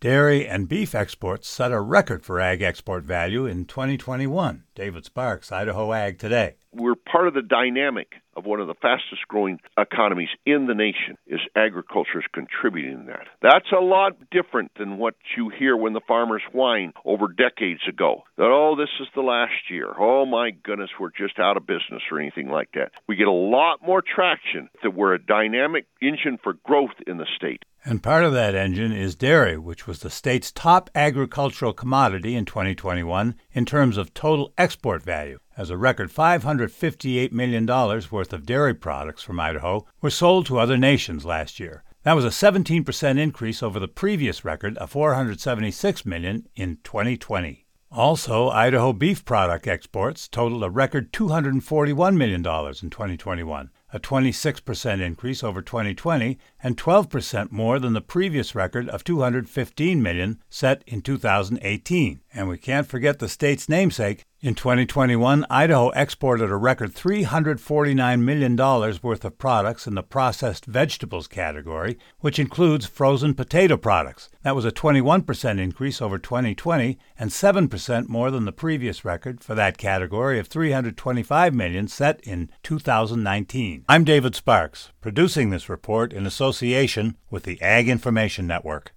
Dairy and beef exports set a record for ag export value in 2021. David Sparks, Idaho Ag Today. We're part of the dynamic of one of the fastest growing economies in the nation is agriculture is contributing to that. That's a lot different than what you hear when the farmers whine over decades ago. That oh this is the last year. Oh my goodness, we're just out of business or anything like that. We get a lot more traction that we're a dynamic engine for growth in the state. And part of that engine is dairy, which was the state's top agricultural commodity in 2021 in terms of total export value, as a record $558 million worth of dairy products from Idaho were sold to other nations last year. That was a 17% increase over the previous record of 476 million in 2020. Also, Idaho beef product exports totaled a record $241 million in 2021, a 26% increase over 2020 and 12% more than the previous record of 215 million set in 2018. And we can't forget the state's namesake. In 2021, Idaho exported a record $349 million worth of products in the processed vegetables category, which includes frozen potato products. That was a 21% increase over 2020 and 7% more than the previous record for that category of 325 million set in 2019. I'm David Sparks, producing this report in association with the Ag Information Network.